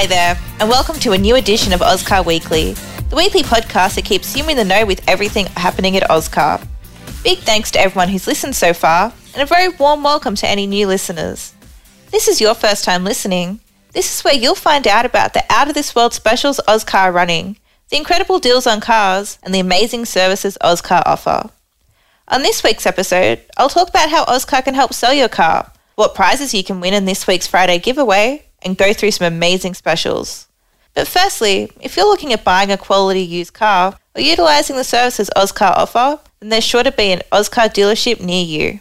Hi there, and welcome to a new edition of Ozcar Weekly, the weekly podcast that keeps you in the know with everything happening at Ozcar. Big thanks to everyone who's listened so far, and a very warm welcome to any new listeners. This is your first time listening. This is where you'll find out about the out of this world specials Ozcar running, the incredible deals on cars, and the amazing services Ozcar offer. On this week's episode, I'll talk about how Ozcar can help sell your car, what prizes you can win in this week's Friday giveaway, and go through some amazing specials. But firstly, if you're looking at buying a quality used car or utilising the services Ozcar offer, then there's sure to be an Ozcar dealership near you.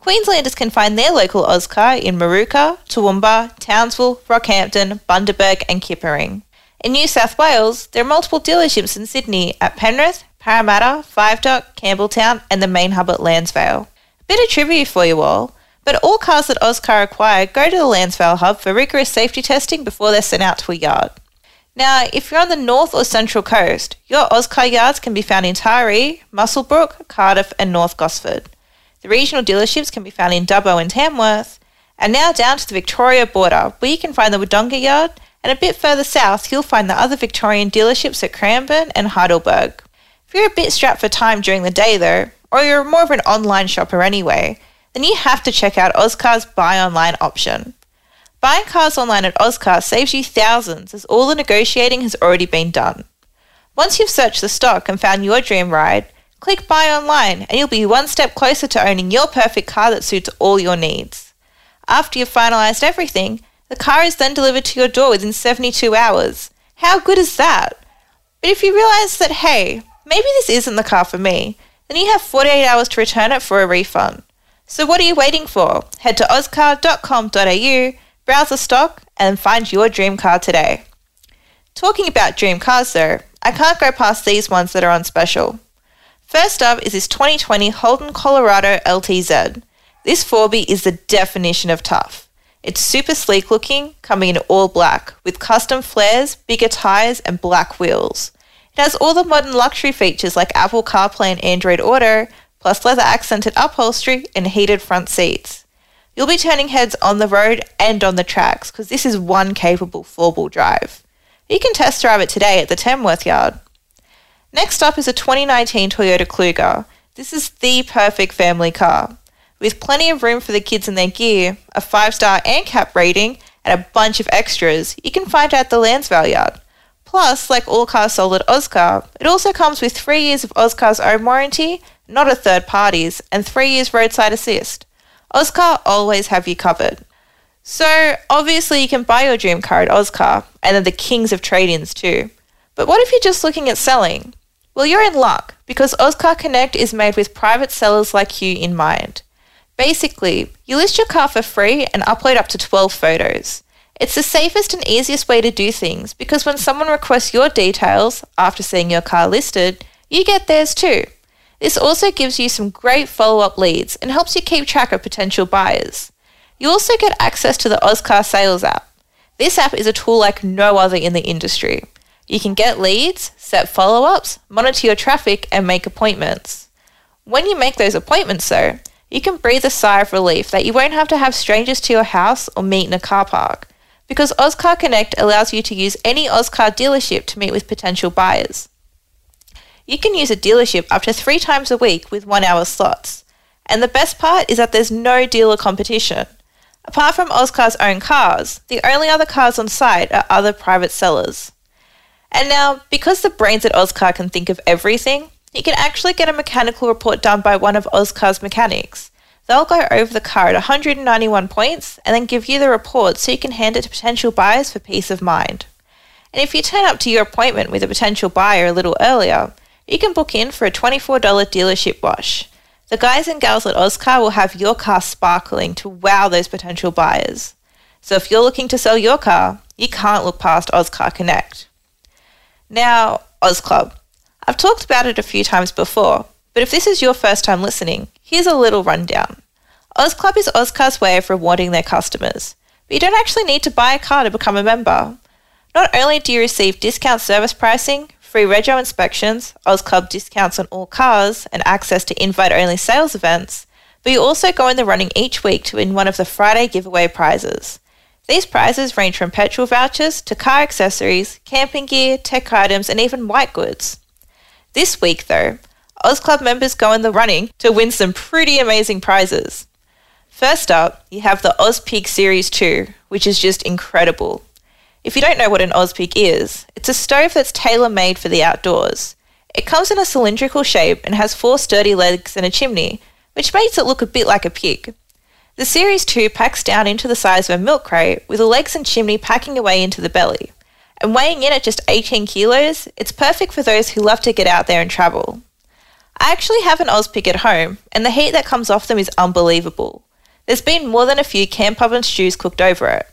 Queenslanders can find their local Ozcar in Moorooka, Toowoomba, Townsville, Rockhampton, Bundaberg, and Kippa-Ring. In New South Wales, there are multiple dealerships in Sydney at Penrith, Parramatta, Five Dock, Campbelltown, and the main hub at Lansvale. A bit of trivia for you all. But all cars that Ozcar acquire go to the Lansvale hub for rigorous safety testing before they're sent out to a yard. Now, if you're on the north or central coast, your Ozcar yards can be found in Taree, Muswellbrook, Cardiff, and North Gosford. The regional dealerships can be found in Dubbo and Tamworth, and now down to the Victoria border, where you can find the Wodonga yard, and a bit further south, you'll find the other Victorian dealerships at Cranbourne and Heidelberg. If you're a bit strapped for time during the day, though, or you're more of an online shopper anyway, then you have to check out Ozcar's buy online option. Buying cars online at Ozcar saves you thousands as all the negotiating has already been done. Once you've searched the stock and found your dream ride, click buy online and you'll be one step closer to owning your perfect car that suits all your needs. After you've finalised everything, the car is then delivered to your door within 72 hours. How good is that? But if you realise that, hey, maybe this isn't the car for me, then you have 48 hours to return it for a refund. So what are you waiting for? Head to ozcar.com.au, browse the stock, and find your dream car today. Talking about dream cars though, I can't go past these ones that are on special. First up is this 2020 Holden Colorado LTZ. This 4B is the definition of tough. It's super sleek looking, coming in all black, with custom flares, bigger tyres, and black wheels. It has all the modern luxury features like Apple CarPlay and Android Auto, plus leather accented upholstery and heated front seats. You'll be turning heads on the road and on the tracks because this is one capable four wheel drive. You can test drive it today at the Tamworth yard. Next up is a 2019 Toyota Kluger. This is the perfect family car. With plenty of room for the kids and their gear, a 5 star ANCAP rating, and a bunch of extras, you can find out the Lansvale yard. Plus, like all cars sold at Ozcar, it also comes with three years of Ozcar's own warranty not a third party's, and three years roadside assist. Ozcar always have you covered. So, obviously, you can buy your dream car at Ozcar, and they're the kings of trade ins too. But what if you're just looking at selling? Well, you're in luck because Ozcar Connect is made with private sellers like you in mind. Basically, you list your car for free and upload up to 12 photos. It's the safest and easiest way to do things because when someone requests your details after seeing your car listed, you get theirs too. This also gives you some great follow up leads and helps you keep track of potential buyers. You also get access to the Ozcar Sales app. This app is a tool like no other in the industry. You can get leads, set follow ups, monitor your traffic, and make appointments. When you make those appointments, though, you can breathe a sigh of relief that you won't have to have strangers to your house or meet in a car park, because Ozcar Connect allows you to use any Ozcar dealership to meet with potential buyers. You can use a dealership up to three times a week with one hour slots. And the best part is that there's no dealer competition. Apart from Ozcar's own cars, the only other cars on site are other private sellers. And now, because the brains at Ozcar can think of everything, you can actually get a mechanical report done by one of Ozcar's mechanics. They'll go over the car at 191 points and then give you the report so you can hand it to potential buyers for peace of mind. And if you turn up to your appointment with a potential buyer a little earlier, you can book in for a $24 dealership wash. The guys and gals at Ozcar will have your car sparkling to wow those potential buyers. So if you're looking to sell your car, you can't look past Ozcar Connect. Now, Oz Club. I've talked about it a few times before, but if this is your first time listening, here's a little rundown. Oz Club is Ozcar's way of rewarding their customers, but you don't actually need to buy a car to become a member. Not only do you receive discount service pricing, free rego inspections, Ozclub discounts on all cars, and access to invite only sales events, but you also go in the running each week to win one of the Friday giveaway prizes. These prizes range from petrol vouchers to car accessories, camping gear, tech items, and even white goods. This week, though, Oz Club members go in the running to win some pretty amazing prizes. First up, you have the Ozpig Series 2, which is just incredible. If you don't know what an Ozpig is, it's a stove that's tailor made for the outdoors. It comes in a cylindrical shape and has four sturdy legs and a chimney, which makes it look a bit like a pig. The Series 2 packs down into the size of a milk crate with the legs and chimney packing away into the belly. And weighing in at just 18 kilos, it's perfect for those who love to get out there and travel. I actually have an Ozpig at home, and the heat that comes off them is unbelievable. There's been more than a few camp oven stews cooked over it.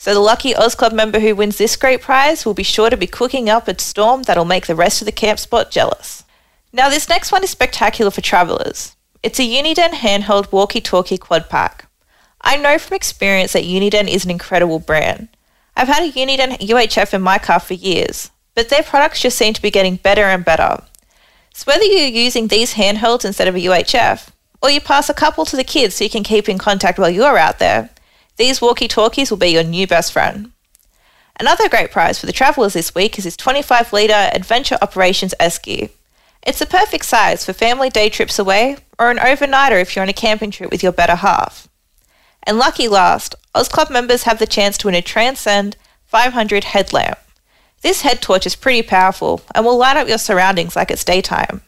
So the lucky Oz Club member who wins this great prize will be sure to be cooking up a storm that'll make the rest of the camp spot jealous. Now this next one is spectacular for travellers. It's a Uniden handheld walkie-talkie quad pack. I know from experience that Uniden is an incredible brand. I've had a Uniden UHF in my car for years, but their products just seem to be getting better and better. So whether you're using these handhelds instead of a UHF, or you pass a couple to the kids so you can keep in contact while you're out there, these walkie-talkies will be your new best friend. Another great prize for the travellers this week is this 25 litre Adventure Operations Esky. It's the perfect size for family day trips away or an overnighter if you're on a camping trip with your better half. And lucky last, Oz Club members have the chance to win a Transcend 500 headlamp. This head torch is pretty powerful and will light up your surroundings like it's daytime.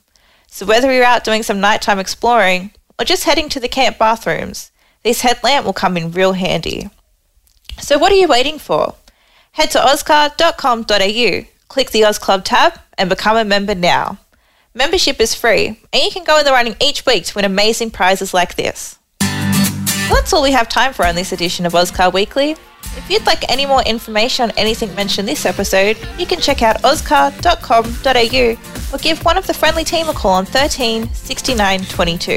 So whether you're out doing some nighttime exploring or just heading to the camp bathrooms, this headlamp will come in real handy. So what are you waiting for? Head to ozcar.com.au, click the Oz Club tab and become a member now. Membership is free, and you can go in the running each week to win amazing prizes like this. That's all we have time for on this edition of Ozcar Weekly. If you'd like any more information on anything mentioned this episode, you can check out ozcar.com.au or give one of the friendly team a call on 13 69 22.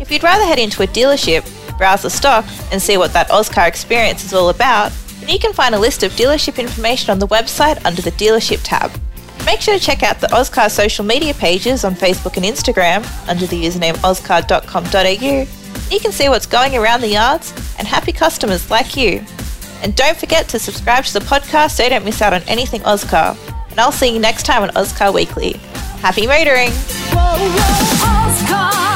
If you'd rather head into a dealership, browse the stock, and see what that Ozcar experience is all about, then you can find a list of dealership information on the website under the dealership tab. Make sure to check out the Ozcar social media pages on Facebook and Instagram under the username ozcar.com.au. You can see what's going around the yards and happy customers like you. And don't forget to subscribe to the podcast so you don't miss out on anything Ozcar. And I'll see you next time on Ozcar Weekly. Happy motoring! Whoa, whoa,